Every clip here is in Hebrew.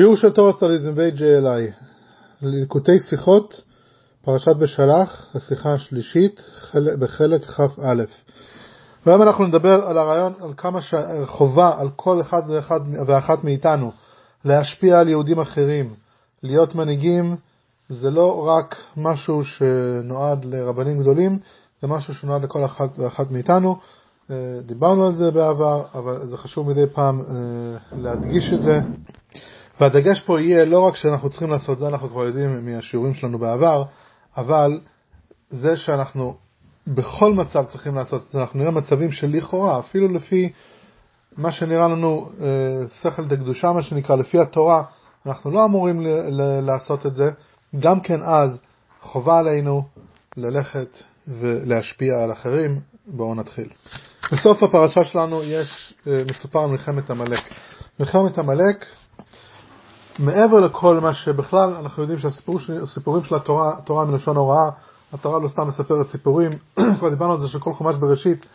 שיעור של תורס סטודיז ו-JLI, ליקוטי שיחות, פרשת בשלח, השיחה השלישית, בחלק כ"א. והיום אנחנו נדבר על הרעיון, על כמה חובה על כל אחד ואחד ואחת מאיתנו להשפיע על יהודים אחרים, להיות מנהיגים, זה לא רק משהו שנועד לרבנים גדולים, זה משהו שנועד לכל אחד ואחת מאיתנו. אה, דיברנו על זה בעבר, אבל זה חשוב מדי פעם אה, להדגיש את זה. והדגש פה יהיה לא רק שאנחנו צריכים לעשות זה, אנחנו כבר יודעים מהשיעורים שלנו בעבר, אבל זה שאנחנו בכל מצב צריכים לעשות את זה, אנחנו נראה מצבים שלכאורה, אפילו לפי מה שנראה לנו אה, שכל דקדושה, מה שנקרא, לפי התורה, אנחנו לא אמורים לעשות את זה, גם כן אז חובה עלינו ללכת ולהשפיע על אחרים. בואו נתחיל. בסוף הפרשה שלנו יש אה, מסופר מלחמת עמלק. מלחמת עמלק מעבר לכל מה שבכלל, אנחנו יודעים שהסיפורים של התורה, התורה מלשון הוראה, התורה לא סתם מספרת סיפורים, כבר דיברנו על זה שכל חומש בראשית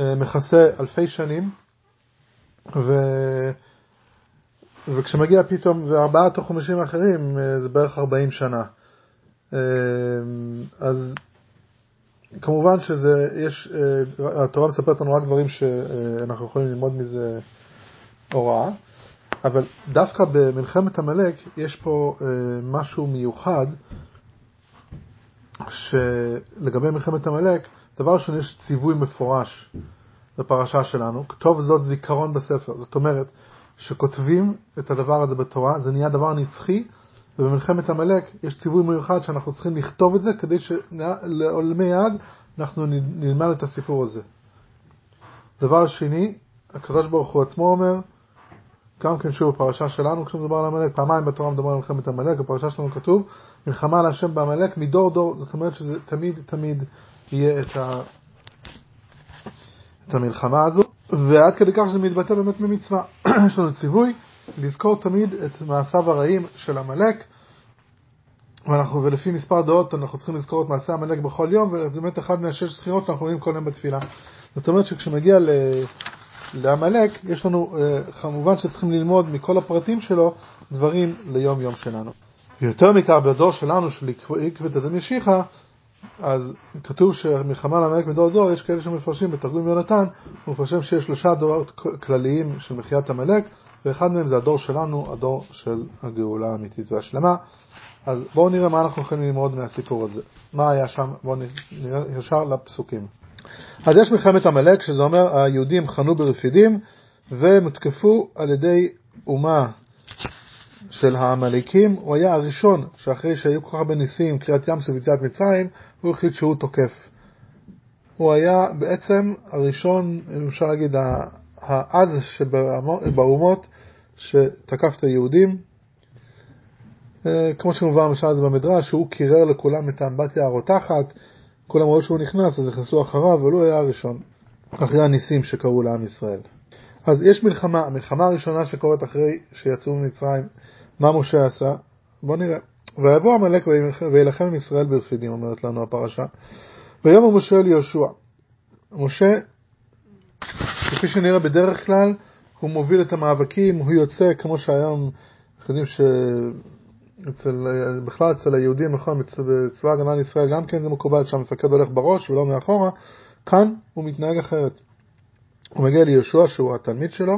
אה, מכסה אלפי שנים, ו... וכשמגיע פתאום, וארבעת החומשים האחרים אה, זה בערך 40 שנה. אה, אז כמובן שזה, יש, התורה מספרת לנו רק דברים שאנחנו יכולים ללמוד מזה הוראה. אבל דווקא במלחמת עמלק יש פה אה, משהו מיוחד, שלגבי מלחמת עמלק, דבר ראשון יש ציווי מפורש בפרשה שלנו, כתוב זאת זיכרון בספר, זאת אומרת שכותבים את הדבר הזה בתורה, זה נהיה דבר נצחי, ובמלחמת עמלק יש ציווי מיוחד שאנחנו צריכים לכתוב את זה כדי שלעולמי יד אנחנו נלמד את הסיפור הזה. דבר שני, הוא עצמו אומר, גם כן שוב בפרשה שלנו כשמדובר על עמלק, פעמיים בתורה מדובר על מלחמת עמלק, בפרשה שלנו כתוב מלחמה על השם בעמלק מדור דור, זאת אומרת שזה תמיד תמיד יהיה את, ה... את המלחמה הזו, ועד כדי כך שזה מתבטא באמת במצווה. יש לנו ציווי לזכור תמיד את מעשיו הרעים של עמלק, ואנחנו, ולפי מספר דעות אנחנו צריכים לזכור את מעשי עמלק בכל יום, וזה באמת אחד מהשש זכירות שאנחנו רואים כל יום בתפילה. זאת אומרת שכשמגיע ל... לעמלק, יש לנו, אה, כמובן שצריכים ללמוד מכל הפרטים שלו דברים ליום יום שלנו. יותר מכך, בדור שלנו, של עקבת אדם ישיחה, אז כתוב שמלחמה לעמלק מדור דור, יש כאלה שמפרשים בתרגום יונתן, הוא מפרשם שיש שלושה דורות כלליים של מחיית עמלק, ואחד מהם זה הדור שלנו, הדור של הגאולה האמיתית והשלמה. אז בואו נראה מה אנחנו יכולים ללמוד מהסיפור הזה. מה היה שם? בואו נראה ישר לפסוקים. אז יש מלחמת עמלק, שזה אומר היהודים חנו ברפידים והם הותקפו על ידי אומה של העמלקים. הוא היה הראשון שאחרי שהיו כל כך הרבה ניסים, קריאת ים סוף מצרים, הוא החליט שהוא תוקף. הוא היה בעצם הראשון, אם אפשר להגיד, העז שבאומות שתקף את היהודים. אה, כמו שמובא למשל זה במדרש, שהוא קירר לכולם את האמבטיה הרותחת, כולם ראו שהוא נכנס, אז נכנסו אחריו, הוא היה הראשון, אחרי הניסים שקרו לעם ישראל. אז יש מלחמה, המלחמה הראשונה שקורית אחרי שיצאו ממצרים, מה משה עשה? בואו נראה. ויבוא עמלק וילחם עם ישראל ברפידים, אומרת לנו הפרשה. ויאמר משה אל יהושע. משה, כפי שנראה בדרך כלל, הוא מוביל את המאבקים, הוא יוצא, כמו שהיום, אנחנו יודעים אצל, בכלל אצל היהודים, נכון, בצבא הגנה לישראל גם כן זה מקובל שהמפקד הולך בראש ולא מאחורה, כאן הוא מתנהג אחרת. הוא מגיע ליהושע שהוא התלמיד שלו,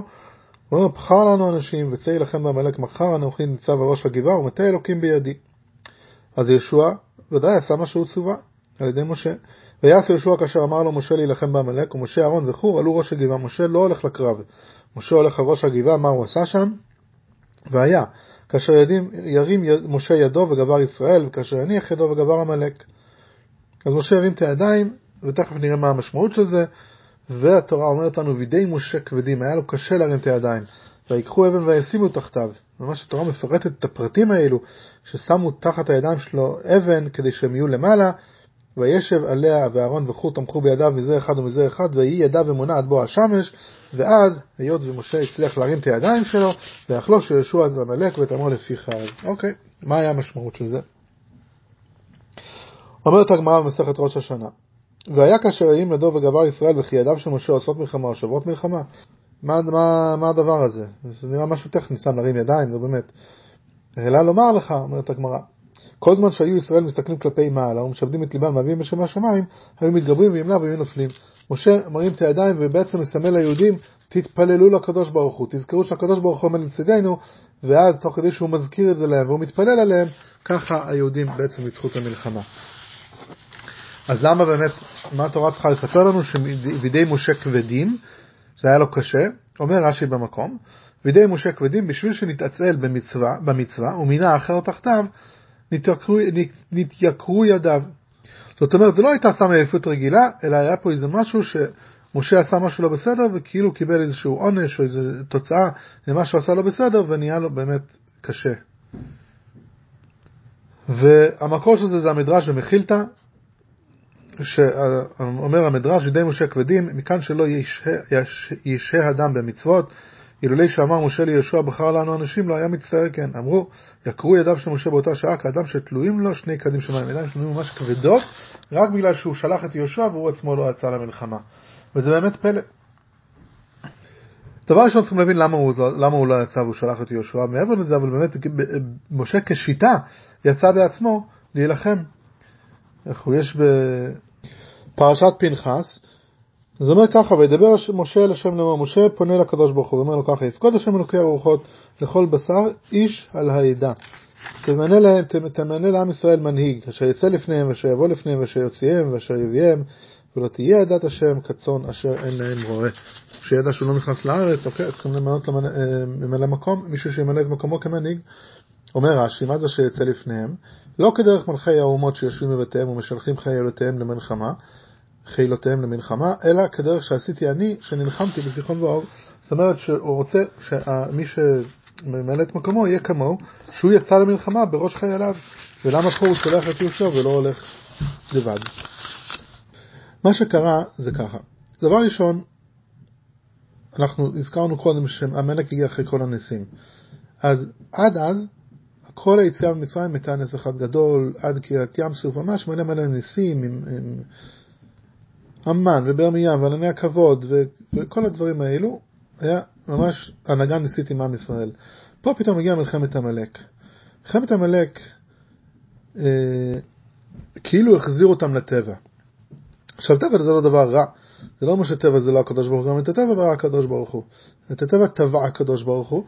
הוא אומר, בחר לנו אנשים וצא יילחם בעמלק מחר, אנוכי ניצב על ראש הגבעה ומטה אלוקים בידי. אז יהושע ודאי עשה מה שהוא צווה על ידי משה. ויעש יהושע כאשר אמר לו משה להילחם בעמלק, ומשה אהרון וחור עלו ראש הגבעה. משה לא הולך לקרב. משה הולך על ראש הגבעה, מה הוא עשה שם? והיה כאשר ידים, ירים משה ידו וגבר ישראל, וכאשר יניח ידו וגבר עמלק. אז משה ירים את הידיים, ותכף נראה מה המשמעות של זה, והתורה אומרת לנו, וידי משה כבדים, היה לו קשה להרים את הידיים, ויקחו אבן וישימו תחתיו. ממש התורה מפרטת את הפרטים האלו, ששמו תחת הידיים שלו אבן כדי שהם יהיו למעלה, וישב עליה ואהרון וחור תמכו בידיו מזה אחד ומזה אחד, ויהי ידיו אמונה עד בוא השמש, ואז, היות ומשה הצליח להרים את הידיים שלו, ויחלוש יהושע את עמלק ותאמר לפי חרב. אוקיי, מה היה המשמעות של זה? אומרת הגמרא במסכת ראש השנה, והיה כאשר יאים ידו וגבר ישראל וכי ידיו של משה עושות מלחמה או שוברות מלחמה. מה, מה, מה הדבר הזה? זה נראה משהו טכני, סתם להרים ידיים, זה באמת. אלא לומר לך, אומרת הגמרא, כל זמן שהיו ישראל מסתכלים כלפי מעלה ומשעבדים את ליבם ואביהם בשם השמיים, היו מתגברים ואם לאו היו נופלים. משה מרים את הידיים ובעצם מסמל ליהודים, תתפללו לקדוש ברוך הוא, תזכרו שהקדוש ברוך הוא עומד לצדנו, ואז תוך כדי שהוא מזכיר את זה להם והוא מתפלל עליהם, ככה היהודים בעצם ניצחו את המלחמה. אז למה באמת, מה התורה צריכה לספר לנו? שבידי משה כבדים, זה היה לו קשה, אומר רש"י במקום, בידי משה כבדים בשביל שנתעצל במצווה, במצווה ומינה אחר תחתיו, נתייקרו, נתייקרו ידיו. זאת אומרת, זה לא הייתה סתם עייפות רגילה, אלא היה פה איזה משהו שמשה עשה משהו לא בסדר, וכאילו קיבל איזשהו עונש או איזו תוצאה למה שהוא עשה לא בסדר, ונהיה לו באמת קשה. והמקור של זה זה המדרש במחילתא, שאומר המדרש, ידי משה כבדים, מכאן שלא ישהה אדם במצוות, אילולי שאמר משה ליהושע בחר לנו אנשים לא היה מצטער כן. אמרו, יקרו ידיו של משה באותה שעה כאדם שתלויים לו שני קדים שמיים. ידיים שלו ממש כבדות, רק בגלל שהוא שלח את יהושע והוא עצמו לא יצא למלחמה. וזה באמת פלא. דבר ראשון צריכים להבין למה הוא, לא- למה הוא לא יצא והוא שלח את יהושע. מעבר לזה, אבל באמת, משה כשיטה יצא בעצמו להילחם. איך הוא יש בפרשת פנחס, זה אומר ככה, וידבר משה אל השם לאמר, משה פונה לקדוש ברוך הוא, ואומר לו ככה, יפקוד השם אלוקי הרוחות לכל בשר, איש על העדה. תמנה להם, תמנה לעם ישראל מנהיג, אשר יצא לפניהם, ואשר יבוא לפניהם, ואשר יוציאם, ואשר יביאם, ולא תהיה עדת השם כצאן אשר אין להם רועה. כשידע שהוא לא נכנס לארץ, אוקיי, צריכים למנות אה, ממלא מקום, מישהו שימלא את מקומו כמנהיג. אומר רש"י, מה זה שיצא לפניהם? לא כדרך מלכי האומות שיושבים בבתיהם ומשלחים חיילותיהם למלחמה, חילותיהם למלחמה, אלא כדרך שעשיתי אני, שנלחמתי בזיכרון ואוב. זאת אומרת שהוא רוצה שמי שממלא את מקומו יהיה כמוהו, שהוא יצא למלחמה בראש חייליו. ולמה פה הוא שולח את יהושע ולא הולך לבד? מה שקרה זה ככה. דבר ראשון, אנחנו הזכרנו קודם שהמלך הגיע אחרי כל הניסים. אז עד אז, כל היציאה ממצרים הייתה נס אחד גדול, עד קריאת ים סוף, ממש מלא מלא ניסים, עם, עם המן ובאר מים וענני הכבוד וכל הדברים האלו, היה ממש הנהגה ניסית עם עם ישראל. פה פתאום הגיעה מלחמת עמלק. מלחמת עמלק אה, כאילו החזיר אותם לטבע. עכשיו טבע זה לא דבר רע, זה לא אומר שטבע זה לא הקדוש ברוך הוא, גם את הטבע ברא הקדוש ברוך הוא. את הטבע טבע הקדוש ברוך הוא,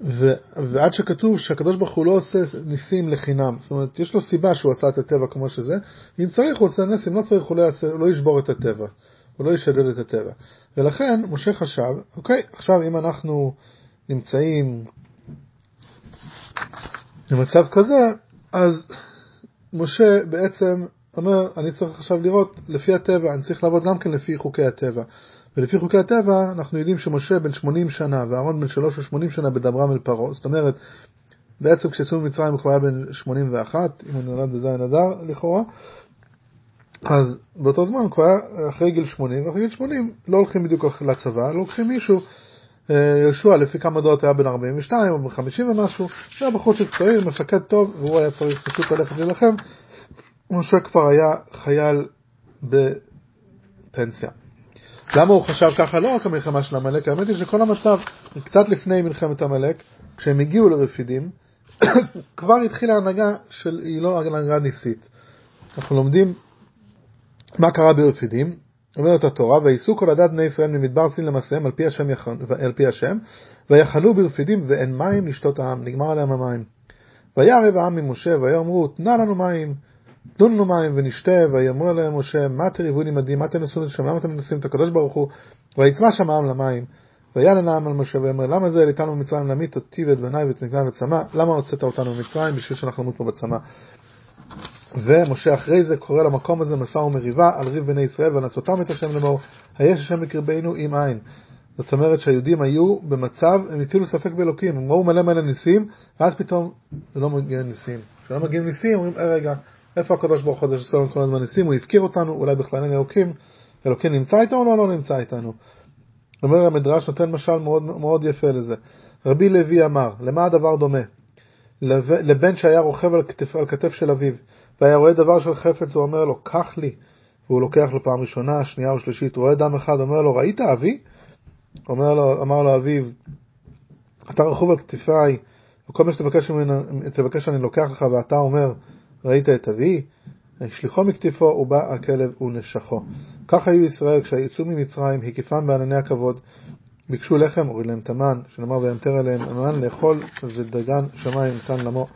ו, ועד שכתוב שהקדוש ברוך הוא לא עושה ניסים לחינם, זאת אומרת, יש לו סיבה שהוא עשה את הטבע כמו שזה, אם צריך הוא עושה ניסים, לא צריך הוא לא, יעשה, הוא לא ישבור את הטבע, הוא לא ישדד את הטבע. ולכן משה חשב, אוקיי, עכשיו אם אנחנו נמצאים במצב כזה, אז משה בעצם אומר, אני צריך עכשיו לראות לפי הטבע, אני צריך לעבוד גם כן לפי חוקי הטבע. ולפי חוקי הטבע אנחנו יודעים שמשה בן 80 שנה ואהרון בן 3 או 80 שנה בדברם אל פרעה, זאת אומרת בעצם כשיצאו ממצרים הוא כבר היה בן 81, אם הוא נולד בזין אדר לכאורה, אז באותו זמן הוא כבר היה אחרי גיל 80, ואחרי גיל 80 לא הולכים בדיוק לצבא, לוקחים מישהו, אה, יהושע לפי כמה דעות היה בן 42 או בן 50 ומשהו, זה היה בחור צעיר, מפקד טוב, והוא היה צריך פשוט ללכת להילחם, משה כבר היה חייל בפנסיה. למה הוא חשב ככה? לא רק המלחמה של עמלק, האמת היא שכל המצב, קצת לפני מלחמת עמלק, כשהם הגיעו לרפידים, כבר התחילה הנהגה של, היא לא הנהגה ניסית. אנחנו לומדים מה קרה ברפידים, אומרת התורה, וייסעו כל עדת בני ישראל ממדבר סין למסעיהם על פי השם, על פי השם ויחנו ברפידים ואין מים לשתות העם, נגמר עליהם המים. וירב העם ממשה ויאמרו תנה לנו מים תנו לנו מים ונשתה, ויאמר להם משה, מה תריבון עמדי, מה אתם נשואים לשם, למה אתם מנסים את הקדוש ברוך הוא, ויצמא שם העם למים, ויעלן העם על משה ואומר, למה זה העליתנו ממצרים להמית אותי ואת בניי ואת מקדם וצמא, למה הוצאת אותנו ממצרים בשביל שאנחנו נמות פה בצמא. ומשה אחרי זה קורא למקום הזה מסע ומריבה על ריב בני ישראל ונשאותם את השם לאמור, היש השם בקרבנו עם עין. זאת אומרת שהיהודים היו במצב, הם הטילו ספק באלוקים, הם ראו מלא מלא ניסים, ואז פתאום לא מגיעים ניסים. כשלא מגיעים ניסים, אומרים, אה, רגע, איפה הקדוש ברוך הוא שעושה לנו כל הזמן ניסים? הוא הפקיר אותנו, אולי בכלל אין אלוקים. אלוקים נמצא איתנו או לא, לא נמצא איתנו? אומר המדרש נותן משל מאוד, מאוד יפה לזה. רבי לוי אמר, למה הדבר דומה? לבן שהיה רוכב על כתף, על כתף של אביו, והיה רואה דבר של חפץ, הוא אומר לו, קח לי. והוא לוקח לו פעם ראשונה, שנייה או שלישית, רואה דם אחד, אומר לו, ראית אבי? אומר לו, אמר לו אביו, אתה רכוב על כתפיי, וכל מה שתבקש אני לוקח לך, ואתה אומר, ראית את אבי? השליחו מכתפו ובא הכלב ונשכו. כך היו ישראל כשיצאו ממצרים, הקיפם בענני הכבוד, ביקשו לחם, הוריד להם תמן, שנאמר וימטר עליהם המן לאכול, ודגן שמיים נתן למו.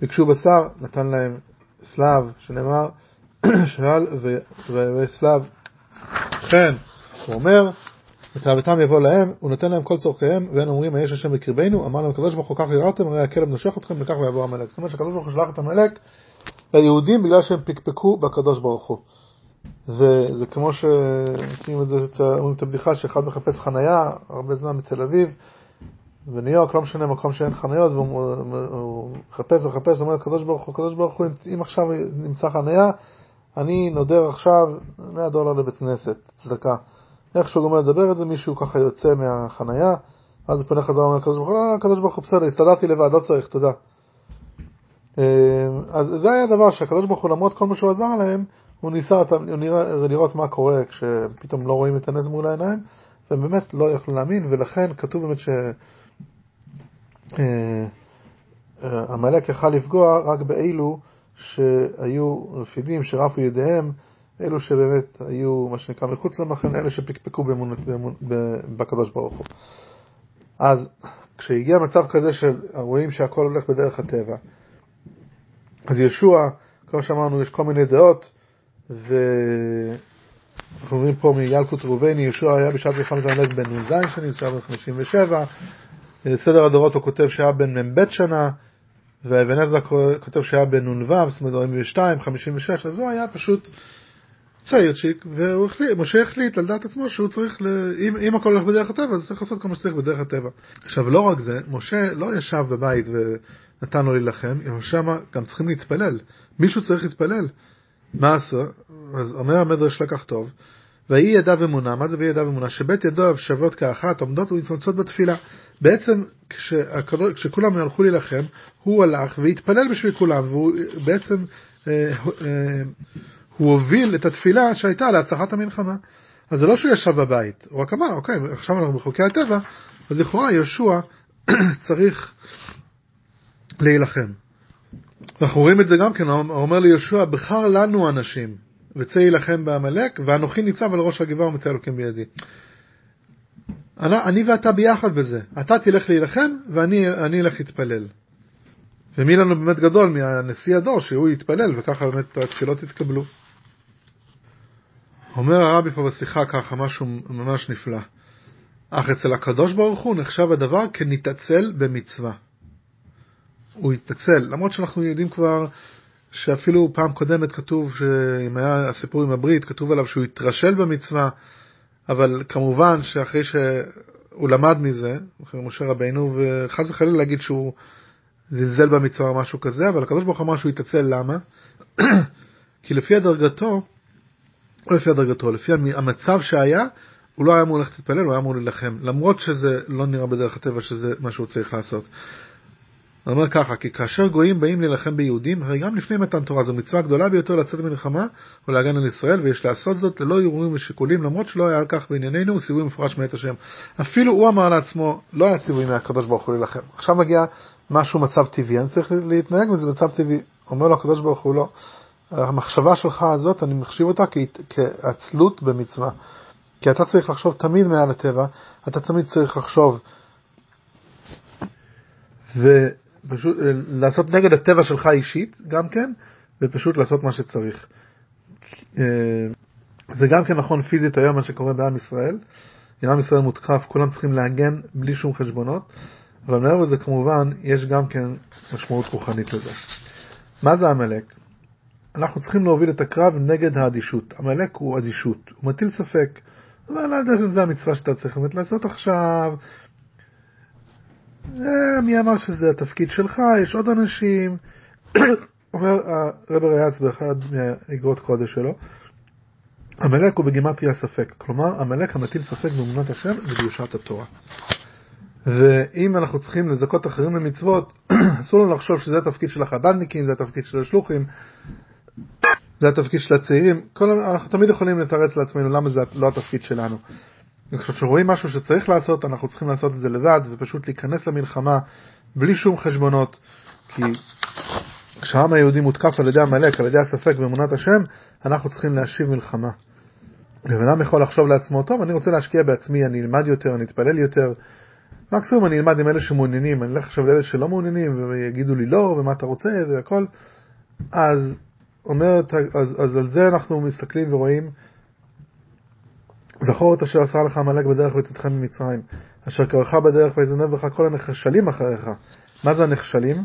ביקשו בשר, נתן להם סלב, שנאמר, שאל וסלב. כן, הוא אומר, ותאוותם יבוא להם, הוא נותן להם כל צורכיהם, והם אומרים, היש השם בקרבנו, אמר להם, הקדוש ברוך הוא כך יראתם, הרי הכלב נושך אתכם, וכך ויבוא עמלק. זאת אומרת שהקדוש ברוך הוא שלח את עמלק ליהודים בגלל שהם פקפקו בקדוש ברוך הוא. וזה כמו שמכירים את זה, אומרים את הבדיחה שאחד מחפש חנייה הרבה זמן מתל אביב, בניו יורק, לא משנה מקום שאין חניות, והוא מחפש ומחפש, אומר הקדוש ברוך הוא, הקדוש ברוך הוא, אם עכשיו נמצא חניה, אני נודר עכשיו 100 דולר לבית כנסת, צדקה. איך שהוא גומר לדבר את זה, מישהו ככה יוצא מהחנייה, אז הוא פונה חזרה ואומר לקדוש ברוך הוא, לא, לא, הקדוש ברוך הוא בסדר, הסתדרתי לבד, לא צריך, תודה. אמ, אז זה היה דבר שהקדוש ברוך הוא, למרות כל מה שהוא עזר להם, הוא ניסה לראות מה קורה כשפתאום לא רואים את הנס מול העיניים, והם באמת לא יכלו להאמין, ולכן כתוב באמת שעמלק אה, יכל לפגוע רק באלו שהיו רפידים, שרפו ידיהם, אלו שבאמת היו, מה שנקרא, מחוץ למחן, אלה שפקפקו באמונות, באמונות, בקדוש ברוך הוא. אז כשהגיע מצב כזה של רואים שהכל הולך בדרך הטבע, אז ישוע, כמו שאמרנו, יש כל מיני דעות, ואנחנו אומרים פה מילקוט ראובני, ישוע היה בשעת מלחמת המלך בן נ"ז שנים, 957, סדר הדורות הוא כותב שהיה בן מ"ב שנה, ואבן עזרא כותב שהיה בן נ"ו, זאת אומרת 42, 56, אז הוא היה פשוט צעירצ'יק, ומשה החליט על דעת עצמו שהוא צריך, ל... אם, אם הכל הולך בדרך הטבע, אז צריך לעשות כל מה שצריך בדרך הטבע. עכשיו, לא רק זה, משה לא ישב בבית ונתן לו להילחם, שם גם צריכים להתפלל. מישהו צריך להתפלל. מה עשה? אז אומר המדרש לקח טוב, ויהי ידיו אמונה, מה זה ויהי ידיו אמונה? שבית ידיו שוות כאחת, עומדות ומתמצות בתפילה. בעצם כשהקדוש, כשכולם הלכו להילחם, הוא הלך והתפלל בשביל כולם, והוא בעצם, אה, אה, הוא הוביל את התפילה שהייתה להצלחת המלחמה. אז זה לא שהוא ישב בבית, הוא רק אמר, אוקיי, עכשיו אנחנו בחוקי הטבע, אז לכאורה יהושע צריך להילחם. אנחנו רואים את זה גם כן, הוא אומר ליהושע, בחר לנו אנשים, וצא יילחם בעמלק, ואנוכי ניצב על ראש הגבעה ומטה אלוקים בידי. אני, אני ואתה ביחד בזה. אתה תלך להילחם, ואני אלך להתפלל. ומי לנו באמת גדול מהנשיא הדור, שהוא יתפלל, וככה באמת התפילות יתקבלו. אומר הרבי פה בשיחה ככה, משהו ממש נפלא. אך אצל הקדוש ברוך הוא נחשב הדבר כנתעצל במצווה. הוא התנצל, למרות שאנחנו יודעים כבר שאפילו פעם קודמת כתוב, אם היה הסיפור עם הברית, כתוב עליו שהוא התרשל במצווה, אבל כמובן שאחרי שהוא למד מזה, אחרי משה רבינו, וחס וחלילה להגיד שהוא זלזל במצווה או משהו כזה, אבל הקדוש ברוך הוא אמר שהוא התעצל, למה? כי לפי הדרגתו, לא לפי הדרגתו, לפי המצב שהיה, הוא לא היה אמור ללכת להתפלל, הוא היה אמור להילחם, למרות שזה לא נראה בדרך הטבע שזה מה שהוא צריך לעשות. הוא אומר ככה, כי כאשר גויים באים להילחם ביהודים, הרי גם לפני מתן תורה זו מצווה גדולה ביותר לצאת במלחמה ולהגן על ישראל, ויש לעשות זאת ללא ערעורים ושיקולים, למרות שלא היה על כך בענייננו ציווי מפורש מאת השם. אפילו הוא אמר לעצמו, לא היה ציווי מהקדוש ברוך הוא להילחם. עכשיו מגיע משהו מצב טבעי, אני צריך להתנהג בזה מצב טבעי. אומר לו הקדוש ברוך הוא לא, המחשבה שלך הזאת, אני מחשיב אותה כעצלות במצווה. כי אתה צריך לחשוב תמיד מעל הטבע, אתה תמיד צריך לחשוב. ו... פשוט אה, לעשות נגד הטבע שלך אישית גם כן, ופשוט לעשות מה שצריך. אה, זה גם כן נכון פיזית היום מה שקורה בעם ישראל. אם עם ישראל מותקף, כולם צריכים להגן בלי שום חשבונות, אבל מעבר לזה כמובן יש גם כן משמעות רוחנית לזה. מה זה עמלק? אנחנו צריכים להוביל את הקרב נגד האדישות. עמלק הוא אדישות, הוא מטיל ספק. אבל לא יודע אם זה המצווה שאתה צריך באמת לעשות עכשיו, אה, מי אמר שזה התפקיד שלך, יש עוד אנשים. אומר הרב ריאץ באחד מהאגרות קודש שלו, עמלק הוא בגימטריה ספק, כלומר עמלק המטיל ספק באמונת השם ובקדושת התורה. ואם אנחנו צריכים לזכות אחרים במצוות, אסור לנו לחשוב שזה התפקיד של החב"דניקים, זה התפקיד של השלוחים, זה התפקיד של הצעירים, כל, אנחנו תמיד יכולים לתרץ לעצמנו למה זה לא התפקיד שלנו. וכשרואים משהו שצריך לעשות, אנחנו צריכים לעשות את זה לבד, ופשוט להיכנס למלחמה בלי שום חשבונות, כי כשהעם היהודי מותקף על ידי עמלק, על ידי הספק באמונת השם, אנחנו צריכים להשיב מלחמה. ובן אדם יכול לחשוב לעצמו, טוב, אני רוצה להשקיע בעצמי, אני אלמד יותר, אני אתפלל יותר. מקסימום אני אלמד עם אלה שמעוניינים, אני אלך עכשיו לאלה שלא מעוניינים, ויגידו לי לא, ומה אתה רוצה, והכל. אז, אומרת, אז, אז על זה אנחנו מסתכלים ורואים, זכור את אשר עשה לך עמלק בדרך וצאתך ממצרים, אשר קרך בדרך ויזנב לך כל הנחשלים אחריך. מה זה הנחשלים?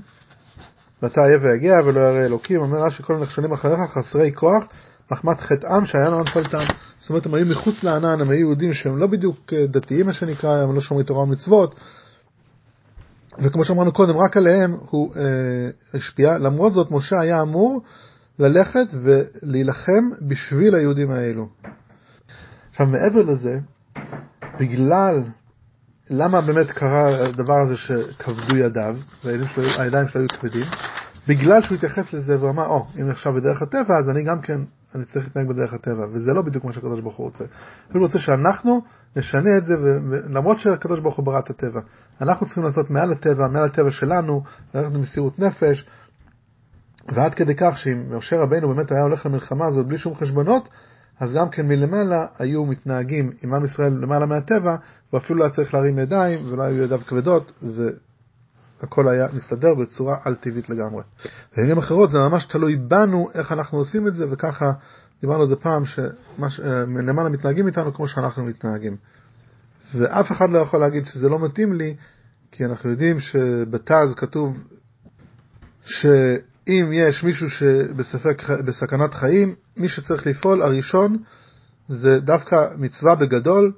ואתה אהיה ויגיע ולא ירא אלוקים, אומר רש"י כל הנחשלים אחריך חסרי כוח, מחמת חטאם שהיה לו נפלתם. זאת אומרת, הם היו מחוץ לענן, הם היו יהודים שהם לא בדיוק אה, דתיים, מה שנקרא, הם לא שומרי תורה ומצוות. וכמו שאמרנו קודם, רק עליהם הוא אה, השפיע. למרות זאת, משה היה אמור ללכת ולהילחם בשביל היהודים האלו. עכשיו, מעבר לזה, בגלל, למה באמת קרה הדבר הזה שכבדו ידיו, והידיים שלו היו כבדים? בגלל שהוא התייחס לזה ואמר, או, אם עכשיו בדרך הטבע, אז אני גם כן אני צריך להתנהג בדרך הטבע, וזה לא בדיוק מה שהקדוש ברוך הוא רוצה. הוא רוצה שאנחנו נשנה את זה, למרות שהקדוש ברוך הוא ברא את הטבע. אנחנו צריכים לעשות מעל הטבע, מעל הטבע שלנו, ללכת במסירות נפש, ועד כדי כך שאם משה רבינו באמת היה הולך למלחמה הזאת בלי שום חשבונות, אז גם כן מלמעלה היו מתנהגים עם עם ישראל למעלה מהטבע, ואפילו לא היה צריך להרים ידיים, ולא היו ידיו כבדות, הכל היה מסתדר בצורה על-טבעית לגמרי. במילים אחרות זה ממש תלוי בנו איך אנחנו עושים את זה, וככה דיברנו על זה פעם, שלמעלה מתנהגים איתנו כמו שאנחנו מתנהגים. ואף אחד לא יכול להגיד שזה לא מתאים לי, כי אנחנו יודעים שבתז כתוב שאם יש מישהו שבסכנת חיים, מי שצריך לפעול הראשון זה דווקא מצווה בגדול,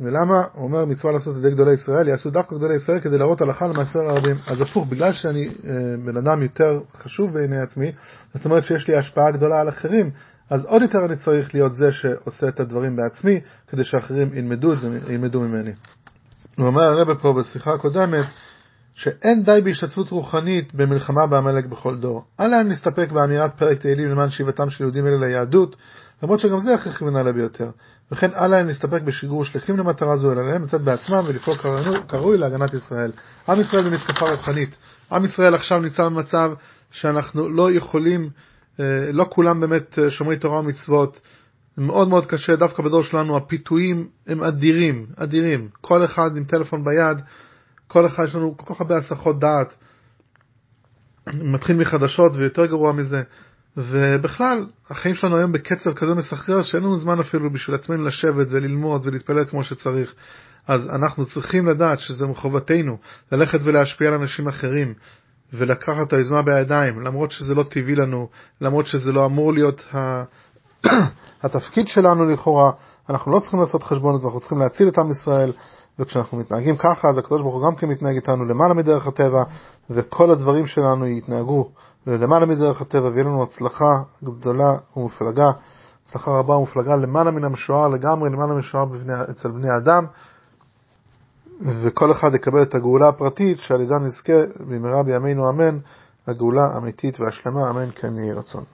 ולמה? הוא אומר מצווה לעשות את ידי גדולי ישראל, יעשו דווקא גדולי ישראל כדי להראות הלכה למעשר הרבים. אז הפוך, בגלל שאני אה, בן אדם יותר חשוב בעיני עצמי, זאת אומרת שיש לי השפעה גדולה על אחרים, אז עוד יותר אני צריך להיות זה שעושה את הדברים בעצמי, כדי שאחרים ילמדו, ילמדו ממני. הוא אומר הרבה פה בשיחה הקודמת, שאין די בהשתתפות רוחנית במלחמה בעמלק בכל דור. אל להם להסתפק באמירת פרק תהילים למען שיבתם של יהודים אלה ליהדות, למרות שגם זה הכרחי ונעלה ביותר. וכן אל להם להסתפק בשיגור שליחים למטרה זו, אלא להם לצאת בעצמם ולפעול כראוי להגנת ישראל. עם ישראל במתקפה רוחנית. עם ישראל עכשיו נמצא במצב שאנחנו לא יכולים, אה, לא כולם באמת אה, שומרי תורה ומצוות. מאוד מאוד קשה, דווקא בדור שלנו הפיתויים הם אדירים, אדירים. כל אחד עם טלפון ביד, כל אחד יש לנו כל כך הרבה הסחות דעת. מתחיל מחדשות ויותר גרוע מזה. ובכלל, החיים שלנו היום בקצב כזה מסחרר שאין לנו זמן אפילו בשביל עצמנו לשבת וללמוד ולהתפלל כמו שצריך. אז אנחנו צריכים לדעת שזה מחובתנו ללכת ולהשפיע על אנשים אחרים ולקחת את היוזמה בידיים, למרות שזה לא טבעי לנו, למרות שזה לא אמור להיות ה... התפקיד שלנו לכאורה, אנחנו לא צריכים לעשות חשבונות, אנחנו צריכים להציל את עם ישראל, וכשאנחנו מתנהגים ככה, אז הקדוש ברוך הוא גם כן מתנהג איתנו למעלה מדרך הטבע, וכל הדברים שלנו יתנהגו למעלה מדרך הטבע, ויהיה לנו הצלחה גדולה ומפלגה, הצלחה רבה ומפלגה למעלה מן המשוער לגמרי, למעלה משוער בבני, אצל בני אדם, וכל אחד יקבל את הגאולה הפרטית, שעל ידה נזכה במהרה בימינו אמן, לגאולה האמיתית והשלמה, אמן כן יהי רצון.